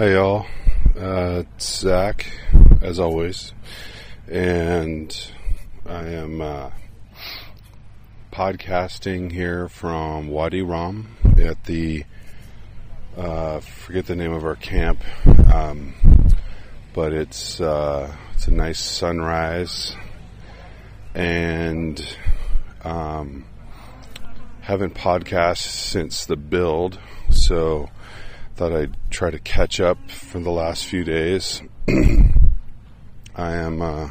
Hey y'all, uh, it's Zach, as always, and I am uh, podcasting here from Wadi Rum at the uh, forget the name of our camp, um, but it's uh, it's a nice sunrise, and um, haven't podcast since the build, so thought I'd try to catch up for the last few days. I am uh,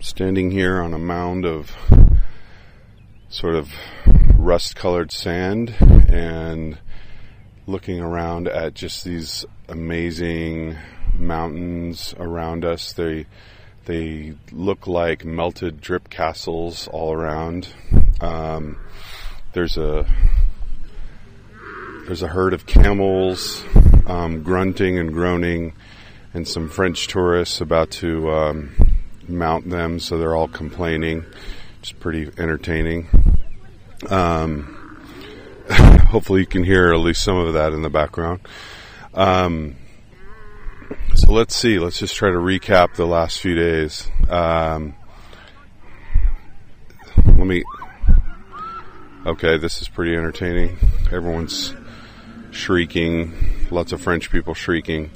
standing here on a mound of sort of rust colored sand and looking around at just these amazing mountains around us. They they look like melted drip castles all around. Um, there's a there's a herd of camels um, grunting and groaning, and some French tourists about to um, mount them, so they're all complaining. It's pretty entertaining. Um, hopefully, you can hear at least some of that in the background. Um, so let's see. Let's just try to recap the last few days. Um, let me. Okay, this is pretty entertaining. Everyone's shrieking, lots of French people shrieking.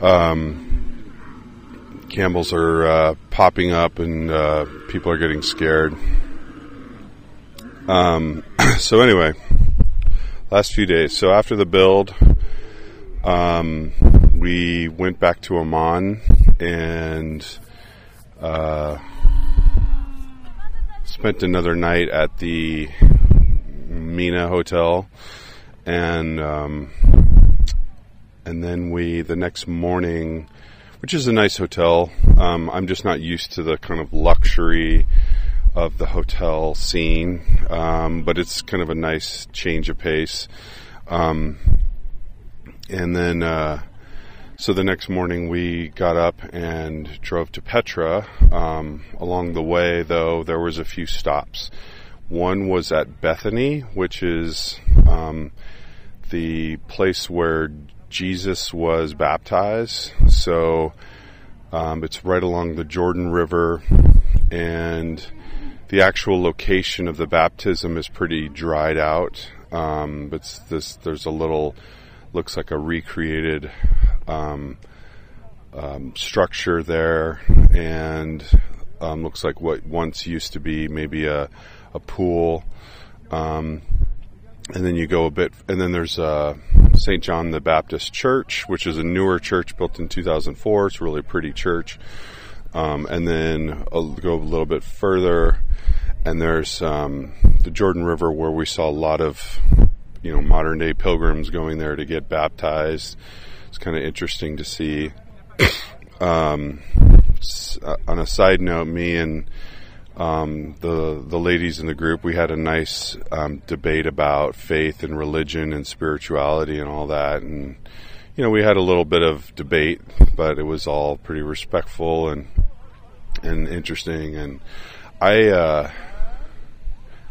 Um, camels are uh, popping up and uh, people are getting scared. Um, so anyway, last few days. So after the build, um, we went back to Amman and uh, spent another night at the Mina Hotel and um, and then we the next morning, which is a nice hotel. Um, I'm just not used to the kind of luxury of the hotel scene, um, but it's kind of a nice change of pace. Um, and then, uh, so the next morning we got up and drove to Petra. Um, along the way, though, there was a few stops. One was at Bethany, which is um, the place where Jesus was baptized. So um, it's right along the Jordan River, and the actual location of the baptism is pretty dried out. Um, but this there's a little looks like a recreated um, um structure there, and um, looks like what once used to be maybe a a pool. Um, and then you go a bit, and then there's uh, St. John the Baptist Church, which is a newer church built in 2004. It's a really pretty church. Um, and then I'll go a little bit further, and there's um, the Jordan River, where we saw a lot of you know modern day pilgrims going there to get baptized. It's kind of interesting to see. um, uh, on a side note, me and um, the the ladies in the group, we had a nice um, debate about faith and religion and spirituality and all that, and you know we had a little bit of debate, but it was all pretty respectful and and interesting. And I uh,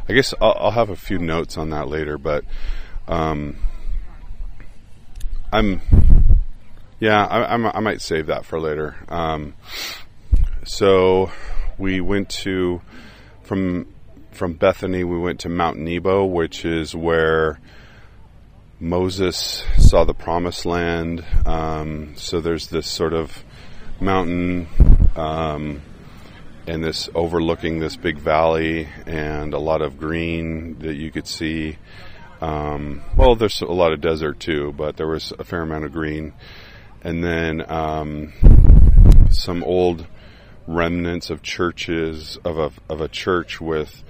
I guess I'll, I'll, have a few notes on that later, but um, I'm yeah I, I'm, i might save that for later. Um, so we went to from from Bethany. We went to Mount Nebo, which is where Moses saw the Promised Land. Um, so there's this sort of mountain. Um, and this overlooking this big valley and a lot of green that you could see. Um, well, there's a lot of desert too, but there was a fair amount of green. And then um, some old remnants of churches of a of a church with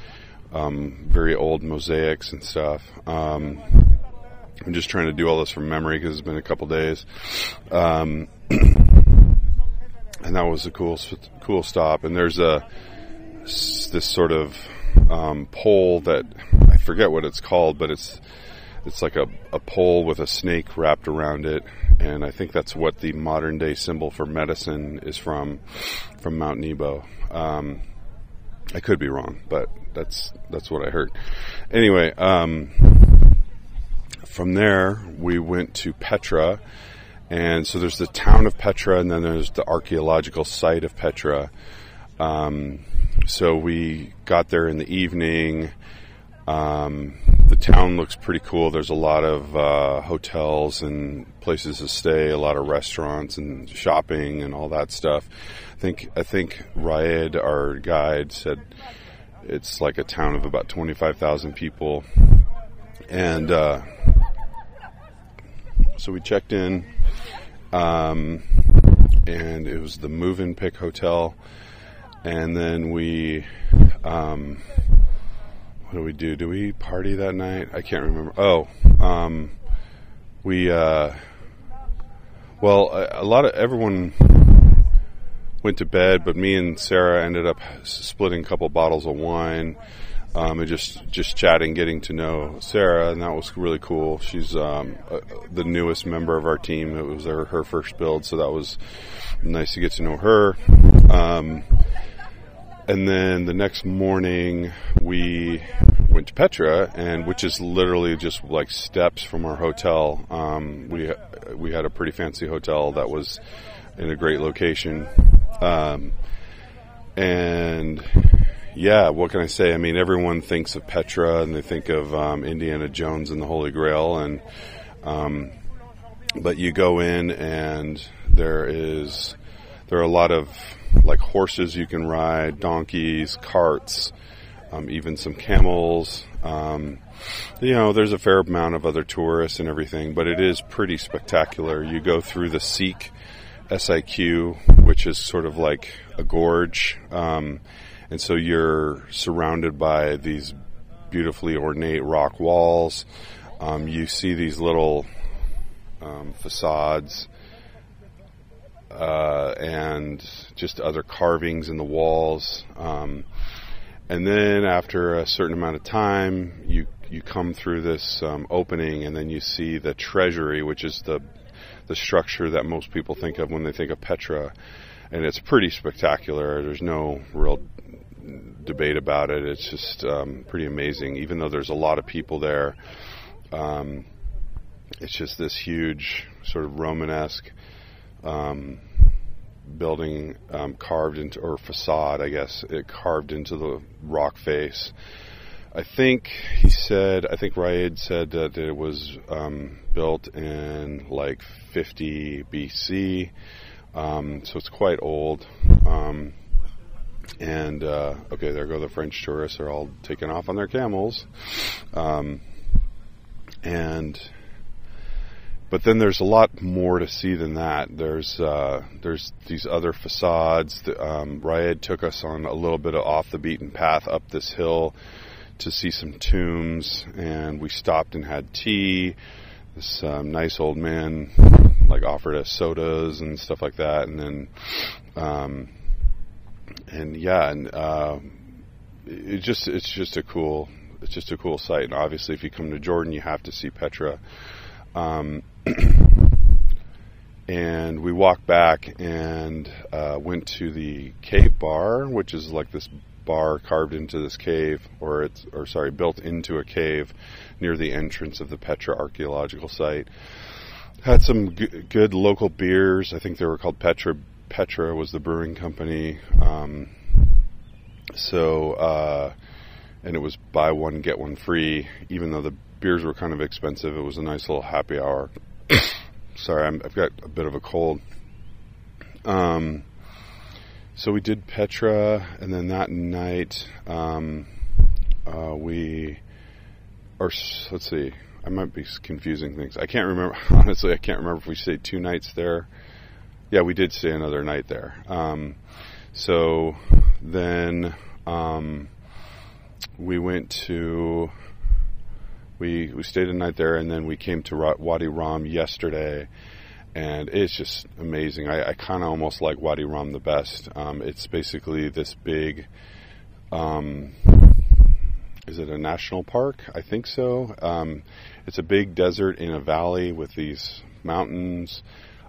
um, very old mosaics and stuff. Um, I'm just trying to do all this from memory because it's been a couple days, um, and that was a cool cool stop. And there's a this sort of um, pole that I forget what it's called, but it's it's like a, a pole with a snake wrapped around it, and I think that's what the modern day symbol for medicine is from, from Mount Nebo. Um, I could be wrong, but that's that's what I heard. Anyway, um, from there we went to Petra, And so there's the town of Petra, and then there's the archaeological site of Petra. Um, so we got there in the evening. Um, the town looks pretty cool. There's a lot of uh, hotels and places to stay, a lot of restaurants and shopping and all that stuff. I think I think Raed, our guide, said it's like a town of about 25,000 people, and uh, so we checked in, um, and it was the Mövenpick Hotel, and then we. Um, what do we do? Do we party that night? I can't remember. Oh, um, we, uh, well, a, a, lot of everyone went to bed, but me and Sarah ended up splitting a couple bottles of wine. Um, and just just chatting, getting to know Sarah, and that was really cool. She's um, uh, the newest member of our team. It was her, her, first build, so that was nice to get to know her. Um, and then the next morning we went to Petra, and which is literally just like steps from our hotel. Um, we we had a pretty fancy hotel that was in a great location, um, and yeah, what can I say? I mean, everyone thinks of Petra and they think of um, Indiana Jones and the Holy Grail, and um, but you go in and there is there are a lot of like horses you can ride, donkeys, carts, um, even some camels. Um, you know, there's a fair amount of other tourists and everything, but it is pretty spectacular. You go through the Siq SIQ, which is sort of like a gorge, um, and so you're surrounded by these beautifully ornate rock walls. Um, you see these little um, facades uh, and just other carvings in the walls. Um, and then after a certain amount of time, you you come through this um, opening, and then you see the treasury, which is the the structure that most people think of when they think of Petra, and it's pretty spectacular. There's no real debate about it. It's just um, pretty amazing. Even though there's a lot of people there, um, it's just this huge sort of Romanesque um, building um, carved into, or facade, I guess, it carved into the rock face. I think he said, I think Raed said that it was um, built in like 50 BC, um, so it's quite old. Um, and uh, okay, there go the French tourists. They're all taking off on their camels. Um, and but then there's a lot more to see than that. There's uh, there's these other facades. That, um, took us on a little bit of off the beaten path up this hill to see some tombs, and we stopped and had tea. This um, nice old man like offered us sodas and stuff like that, and then um, and yeah, and uh, it just it's just a cool it's just a cool site. And obviously, if you come to Jordan, you have to see Petra. Um, and we walked back and uh, went to the cave bar, which is like this bar carved into this cave, or it's or sorry, built into a cave near the entrance of the Petra archaeological site. Had some g- good local beers. I think they were called Petra. Petra was the brewing company. Um, so, uh, and it was buy one get one free, even though the beers were kind of expensive. It was a nice little happy hour. Sorry, i have got a bit of a cold. Um, so we did Petra, and then that night um, uh, we, or let's see, I might be confusing things. I can't remember. Honestly, I can't remember if we stayed two nights there. Yeah, we did stay another night there. Um, so then um, we went to we we stayed a night there, and then we came to Wadi Rum yesterday, and it's just amazing. I, I kind of almost like Wadi Rum the best. Um, it's basically this big. Um, is it a national park? I think so. Um, it's a big desert in a valley with these mountains.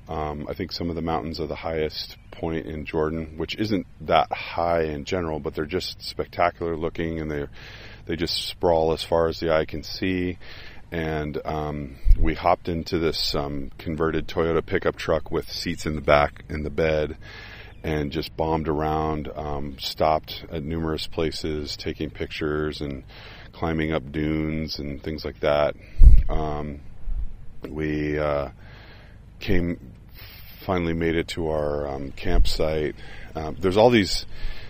Um, I think some of the mountains are the highest point in Jordan, which isn't that high in general, but they're just spectacular looking and they're they just sprawl as far as the eye can see. and um, we hopped into this um, converted Toyota pickup truck with seats in the back in the bed, and just bombed around. Um, stopped at numerous places, taking pictures and climbing up dunes and things like that. Um, we uh, came finally made it to our um, campsite. Um, there's all these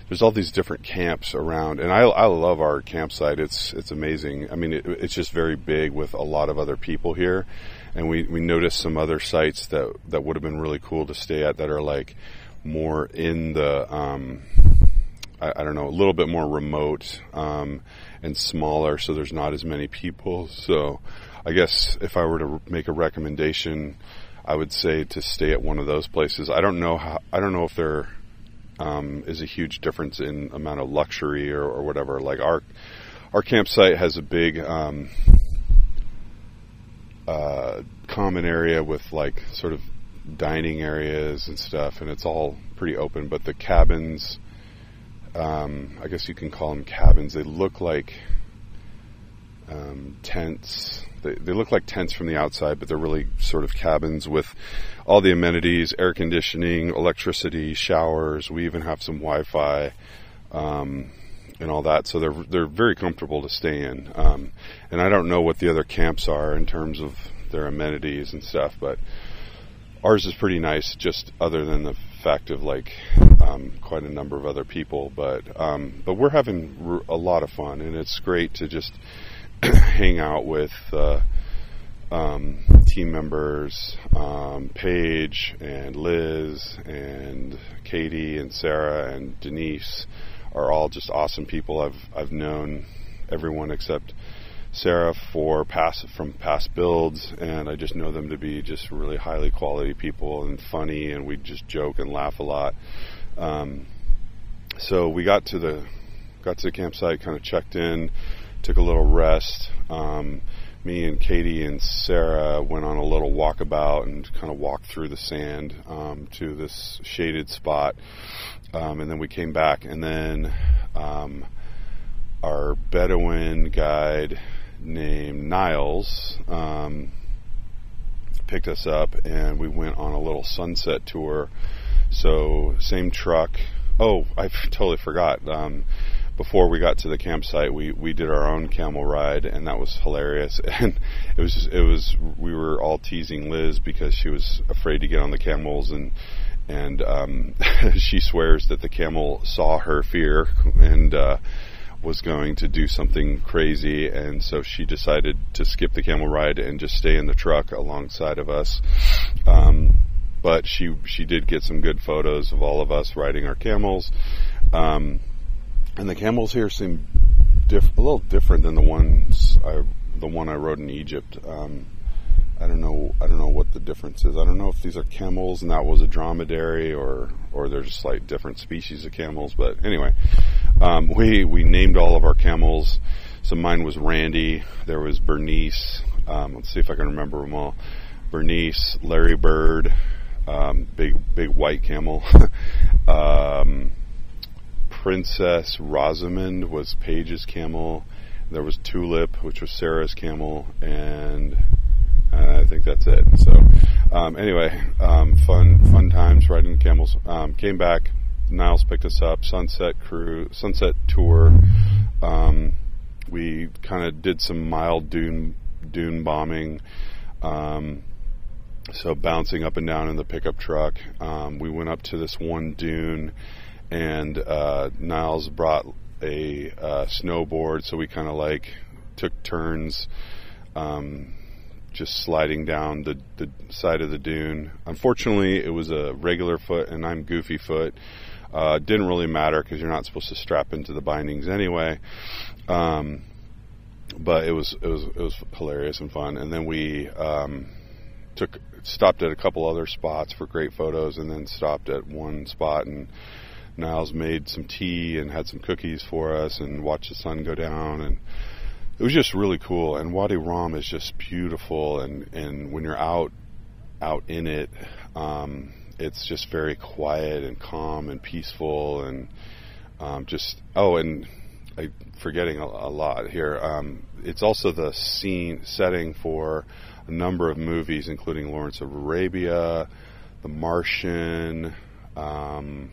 there's all these different camps around, and I, I love our campsite. It's it's amazing. I mean, it, it's just very big with a lot of other people here, and we we noticed some other sites that that would have been really cool to stay at that are like more in the um, I, I, don't know a little bit more remote um, and smaller, so there's not as many people. So I guess if I were to make a recommendation. I would say to stay at one of those places. I don't know how, I don't know if they're um, is a huge difference in amount of luxury or, or whatever. Like our our campsite has a big um, uh, common area with like sort of dining areas and stuff, and it's all pretty open. But the cabins, um, I guess you can call them cabins. They look like um, tents they, they look like tents from the outside, but they're really sort of cabins with all the amenities, air conditioning, electricity, showers. We even have some Wi-Fi. Um, and all that. So they're they're very comfortable to stay in. Um, and I don't know what the other camps are in terms of their amenities and stuff, but ours is pretty nice. Just other than the fact of like um, quite a number of other people, but um, but we're having a lot of fun, and it's great to just hang out with uh, um, team members, um, Paige and Liz and Katie and Sarah and Denise are all just awesome people. I've I've known everyone except Sarah for past from past builds, and I just know them to be just really highly quality people and funny, and we just joke and laugh a lot. Um, so we got to the got to the campsite, kind of checked in took a little rest. Um, me and Katie and Sarah went on a little walkabout and kind of walked through the sand um, to this shaded spot, um, and then we came back. And then um, our Bedouin guide named Niles um, picked us up, and we went on a little sunset tour. So same truck. Oh, I totally forgot. Before we got to the campsite, we, we did our own camel ride, and that was hilarious. And it was just, it was we were all teasing Liz because she was afraid to get on the camels, and and um, she swears that the camel saw her fear and uh, was going to do something crazy, and so she decided to skip the camel ride and just stay in the truck alongside of us. Um, but she she did get some good photos of all of us riding our camels. Um, and the camels here seem diff- a little different than the ones I, the one I rode in Egypt. Um, I don't know. I don't know what the difference is. I don't know if these are camels and that was a dromedary, or or they're just like different species of camels. But anyway, um, we we named all of our camels. So mine was Randy. There was Bernice. Um, let's see if I can remember them all. Bernice, Larry Bird, um, big big white camel. um, Princess Rosamond was Paige's camel. There was Tulip, which was Sarah's camel, and I think that's it. So, um, anyway, um, fun fun times riding camels. Um, came back. Niles picked us up. Sunset crew, sunset tour. Um, we kind of did some mild dune dune bombing. Um, so bouncing up and down in the pickup truck. Um, we went up to this one dune and uh, Niles brought a uh, snowboard, so we kind of like took turns, um, just sliding down the, the side of the dune. Unfortunately, it was a regular foot, and I'm goofy foot. Uh, didn't really matter because you're not supposed to strap into the bindings anyway. Um, but it was it was it was hilarious and fun. And then we um, took stopped at a couple other spots for great photos, and then stopped at one spot and Niles made some tea and had some cookies for us and watched the sun go down and it was just really cool and Wadi Rum is just beautiful and and when you're out out in it um, it's just very quiet and calm and peaceful and um, just oh and I'm forgetting a, a lot here. Um, it's also the scene setting for a number of movies, including Lawrence of Arabia, The Martian, um,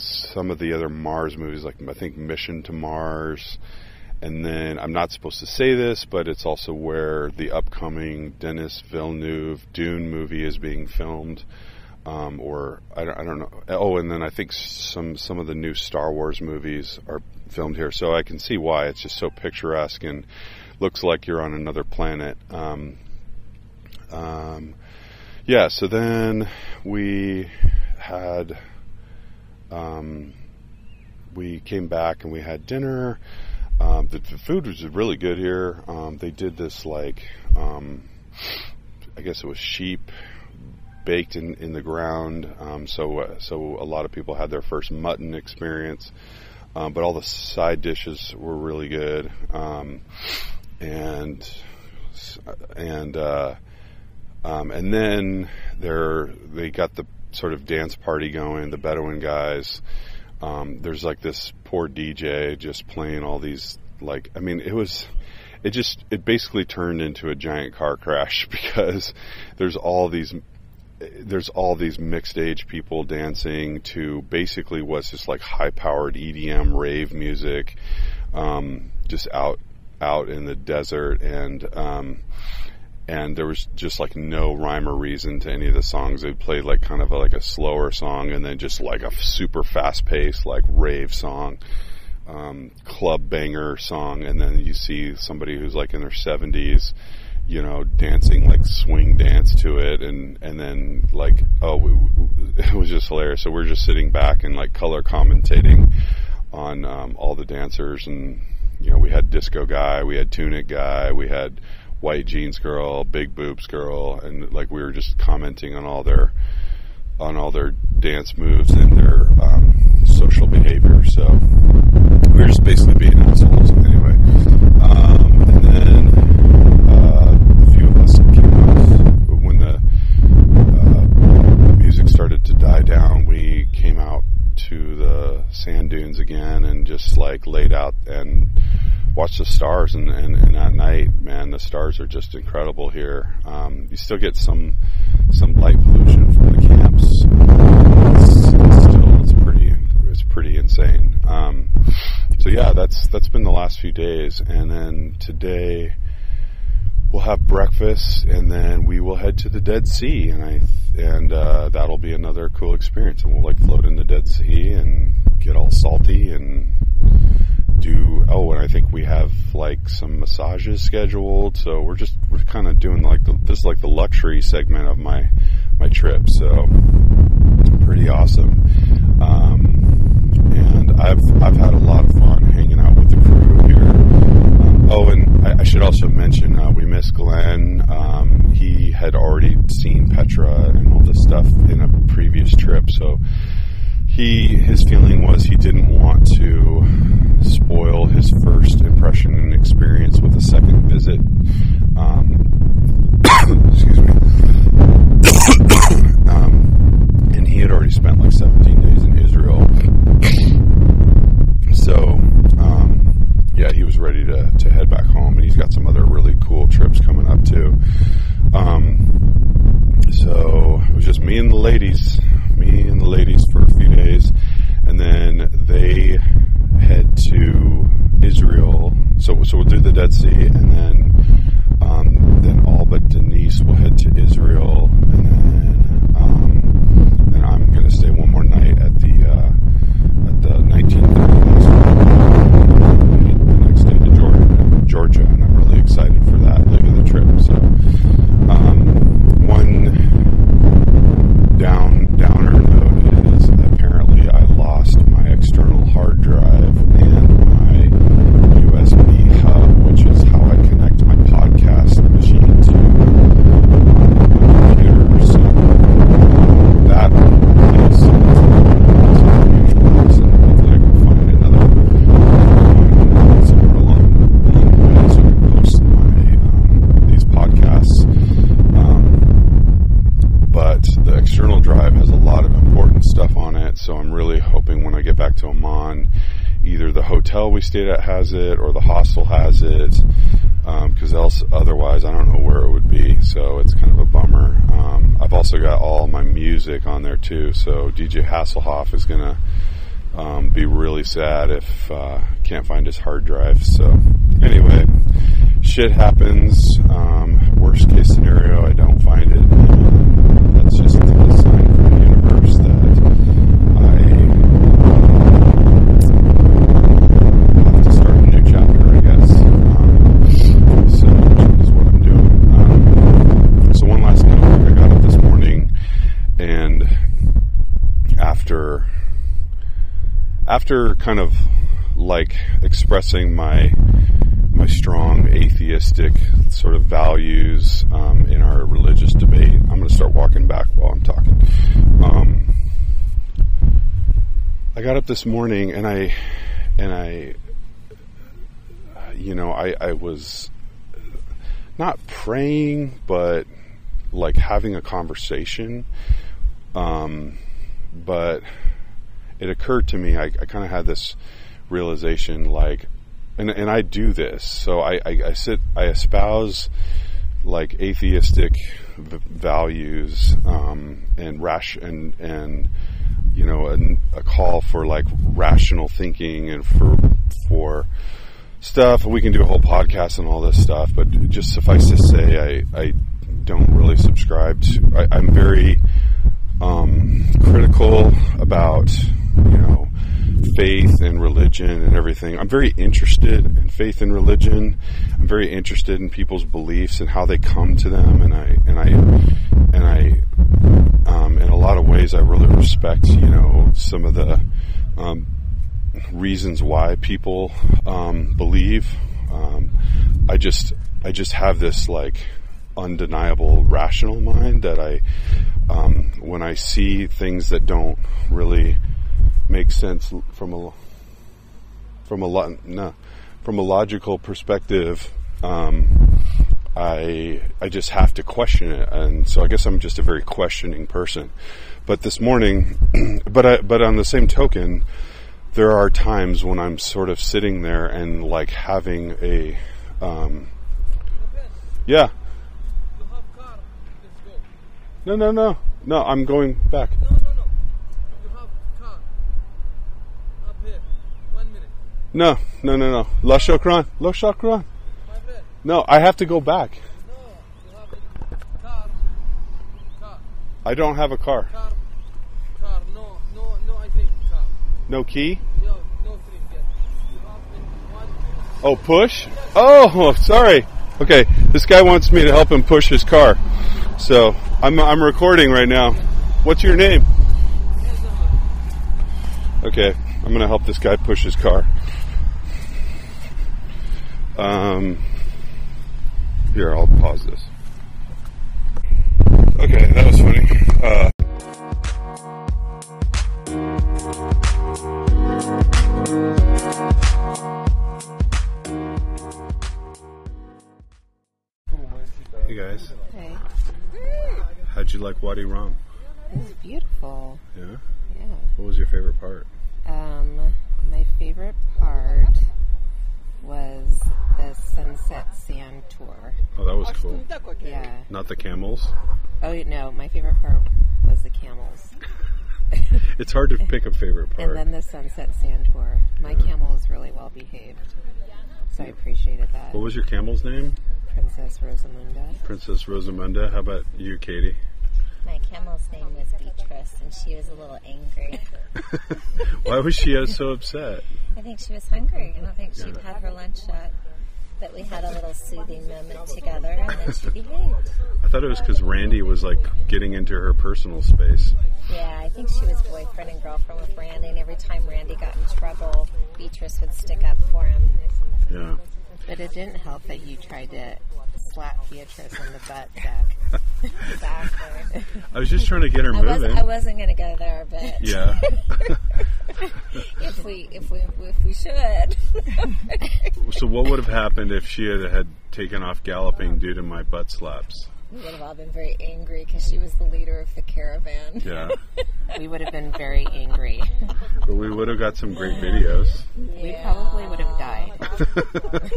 some of the other Mars movies, like I think Mission to Mars. And then I'm not supposed to say this, but it's also where the upcoming Denis Villeneuve Dune movie is being filmed. Um, or I don't, I don't know. Oh, and then I think some some of the new Star Wars movies are filmed here, so I can see why it's just so picturesque and looks like you're on another planet. Um, um, yeah. So then we had um, we came back and we had dinner. Um, the, the, food was really good here. Um, they did this like, um, I guess it was sheep baked in, in the ground. Um, so uh, so a lot of people had their first mutton experience. Um, but all the side dishes were really good. And and uh, and then there they got the sort of dance party going. The Bedouin guys. Um, there's like this poor DJ just playing all these like I mean it was it just it basically turned into a giant car crash because there's all these there's all these mixed age people dancing to basically what's just like high powered EDM rave music um, just out out in the desert and um, and there was just like no rhyme or reason to any of the songs. They played like kind of a, like a slower song and then just like a super fast paced like rave song, um, club banger song, and then you see somebody who's like in their seventies, you know, dancing like swing dance to it, and and then like oh, it was just hilarious. So we're just sitting back and like color commentating on um, all the dancers and you know we had disco guy, we had tunic guy, we had white jeans girl, big boobs girl, and like we were just commenting on all their on all their dance moves and their um, social behavior. So we were just basically being assholes anyway. Um, and then uh, a few of us came out when the uh, music started to die down. We came out to the sand dunes again and just like laid out and watch the stars and, and, and, at night, man, the stars are just incredible here. Um, you still get some some light pollution from the camps. It's, it's still, it's pretty, it's pretty insane. Um, so yeah, that's that's been the last few days, and then today we'll have breakfast, and then we will head to the Dead Sea, and I and uh, that'll be another cool experience, and we'll like float in the Dead Sea and get all salty and do oh and i think we have like some massages scheduled so we're just we're kind of doing like the, this is like the luxury segment of my my trip so pretty awesome. Um, and i've i've had a lot of fun hanging out with the crew here. Um, oh and I, I, should also mention uh, we missed glenn. Um, he had already seen petra and all this stuff in a previous trip so he his feeling was he didn't want to spoil his first impression and experience with a second visit. Um, excuse me. um, and he had already spent like 17 days in Israel. So, um, yeah, he was ready to, to head back home, and he's got some other really cool trips coming up too. Um, so it was just me and the ladies, me and the ladies for a few days, and then they head to Israel. So so we'll do the Dead Sea, and then um, then all but Denise will head to Israel, and then um, then I'm going to stay one more night at the uh, at the 1930 the next day to Georgia, Georgia, and I'm really excited for that leg of the trip. So um, one down downer note is apparently I lost my external hard drive and my USB hub, which is how I connect my podcast machine to hotel we stayed at has it, or the hostel has it. Because else, otherwise, I don't know where it would be. So it's kind of a bummer. Um, I've also got all my music on there too. So DJ Hasselhoff is gonna um, be really sad if uh, can't find his hard drive. So anyway, shit happens. Um, worst case scenario, I don't find it. That's just a sign from the universe that I have to start a new chapter, I guess. Um, so which is what I'm doing. Um, so one last note, I got up this morning and after after kind of like expressing my my strong atheistic sort of values um, in our religious debate, I'm going to start walking back while I'm talking. Um, I got up this morning and I and I you know I, I was not praying but like having a conversation um, but it occurred to me, I, I kind of had this realization like, and, and I do this. So I, I, I sit, I espouse like atheistic v- values um, and rash and and you know a, a call for like rational thinking and for for stuff. We can do a whole podcast on all this stuff, but just suffice to say, I I don't really subscribe to. I, I'm very um, critical about you know faith and religion and everything. I'm very interested in faith and religion. I'm very interested in people's beliefs and how they come to them, and I and I and I um, in a lot of ways I really respect you know some of the um, reasons why people um, believe. Um, I just I just have this like undeniable rational mind that I um, when I see things that don't really make sense from a from a lo- no, from a logical perspective, um, I I just have to question it, and so I guess I'm just a very questioning person. But this morning, but I, but on the same token, there are times when I'm sort of sitting there and like having a um, yeah. You have car. Let's go. No, no, no, no. I'm going back. No, no, no. You have car. Up here. One minute. No, no, no, no. La Shokran. La Shokran. My friend. No, I have to go back. No. You have a car. Car. I don't have a car. Car. Car. No. No. No. I think car. No key. Yo. No three. Yes. You have one. Oh, push? Oh, sorry. Okay, this guy wants me to help him push his car. So I'm, I'm recording right now. What's your name? Okay, I'm going to help this guy push his car. Um, here, I'll pause this. Okay, that was funny. Uh, how'd you like Wadi Rum? It was beautiful. Yeah? Yeah. What was your favorite part? Um, my favorite part was the Sunset Sand tour. Oh, that was cool. Yeah. Not the camels. Oh no, my favorite part was the camels, It's hard to pick a favorite part. and then the Sunset Sand tour. My camel was really well behaved, so I appreciated that. What was your camel's name? Princess Rosamunda. Princess Rosamunda. How about you, Katie? My camel's name was Beatrice, and she was a little angry. Why was she so upset? I think she was hungry. I don't think she'd had her lunch yet. But we had a little soothing moment together, and then she behaved. I thought it was because Randy was like getting into her personal space. Yeah, I think she was boyfriend and girlfriend with Randy, and every time Randy got in trouble, Beatrice would stick up for him. Yeah. But it didn't help that you tried to slap Beatrice in the butt, Zach. Exactly. I was just trying to get her I was moving. I wasn't going to go there, but Yeah. if we if we if we should, so what would have happened if she had had taken off galloping oh. due to my butt slaps? We would have all been very angry because she was the leader of the caravan. Yeah, We would have been very angry. but we would have got some great videos. We probably would have died.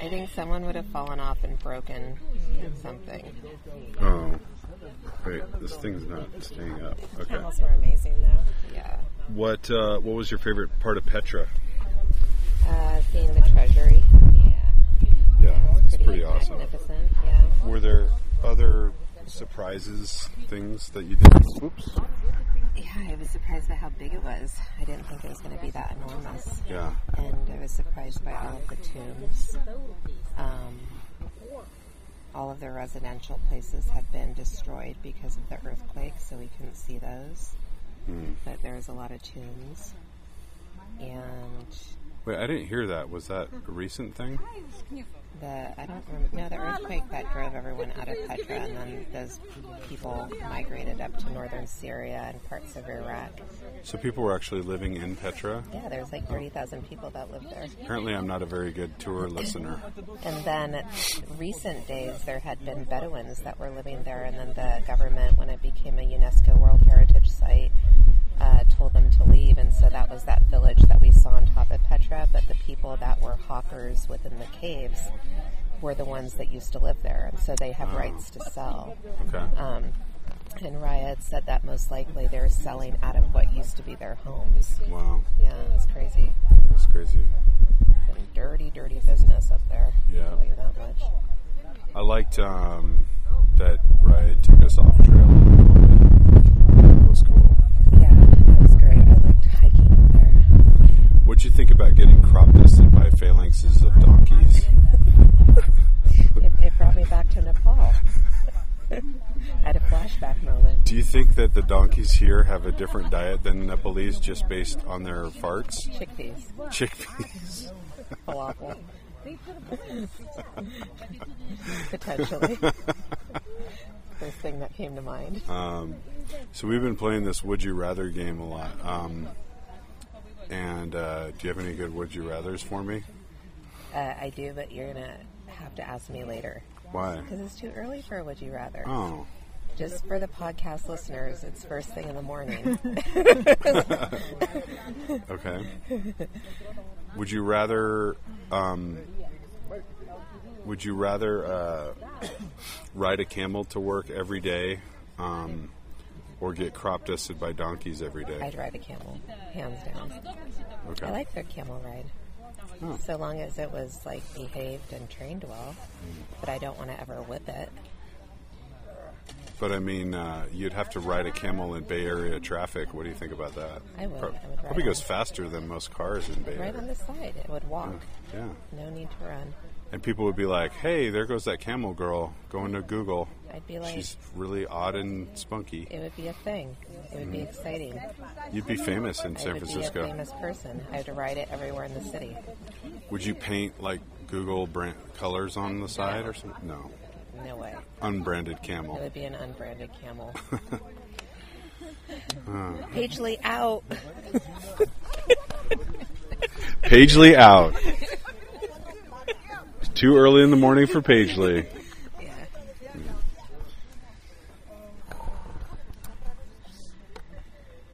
I think someone would have fallen off and broken something. oh, wait, this thing's not staying up. Okay. Camels were amazing, though. Yeah. What uh, What was your favorite part of Petra? Uh, seeing the treasury. Yeah. Yeah, it's pretty awesome. Magnificent. Yeah. Were there other surprises, things that you did? Oops. Yeah, I was surprised by how big it was. I didn't think it was going to be that enormous. Yeah. And I was surprised by all of the tombs. Um, all of the residential places have been destroyed because of the earthquake, so we couldn't see those. But there was a lot of tombs. And Wait, I didn't hear that. Was that a recent thing? the I don't remember. No, the earthquake that drove everyone out of Petra, and then those people migrated up to northern Syria and parts of Iraq. So people were actually living in Petra. Yeah, there's like thirty thousand people that live there. Apparently, I'm not a very good tour listener. And then recent days, there had been Bedouins that were living there, and then the government, when it became a UNESCO World Heritage Site, uh, told them to leave. And so that was that village that we saw on top of Petra. But the people that were hawkers within the caves were the ones that used to live there, and so they have rights to sell. Okay. Um, and Raya said that most likely they're selling out of what used to be their homes. Wow, Yeah, it's crazy. that's crazy. Dirty, dirty business up there. Yeah. I'll tell you that much. I liked um, that ride took us off trail. That was cool. Yeah, hiking up there. What'd you think about getting crop dusted by phalanxes of donkeys? It, it brought me back to Nepal. I had a flashback moment. Do you think that the donkeys here have a different diet than Nepalese just based on their farts? Chickpeas, Chickpeas. falafel. Potentially. First thing that came to mind. So we've been playing this Would You Rather game a lot. Um, and uh, do you have any good Would You Rathers for me? Uh, I do, but you're going to have to ask me later. Why? Because it's too early for a Would You Rather. Oh, Just for the podcast listeners, it's first thing in the morning. okay. Would you rather? Um, would you rather uh, ride a camel to work every day, um, or get crop dusted by donkeys every day? I'd ride a camel, hands down. Okay. I like their camel ride. Oh. So long as it was like behaved and trained well. But I don't want to ever whip it. But I mean, uh, you'd have to ride a camel in Bay Area traffic. What do you think about that? I would. Pro- I would probably goes faster than most cars in Bay Right Area. on the side. It would walk. Yeah. No need to run. And people would be like, "Hey, there goes that camel girl going to Google. I'd be like, She's really odd and spunky." it would be a thing. It would be exciting. You'd be famous in I San would be a Francisco. famous person. I would ride it everywhere in the city. Would you paint like Google brand colors on the side or something? No, No way. unbranded camel. It would be an unbranded camel. Pagely out. Pagely out. Too early in the morning for Pagely.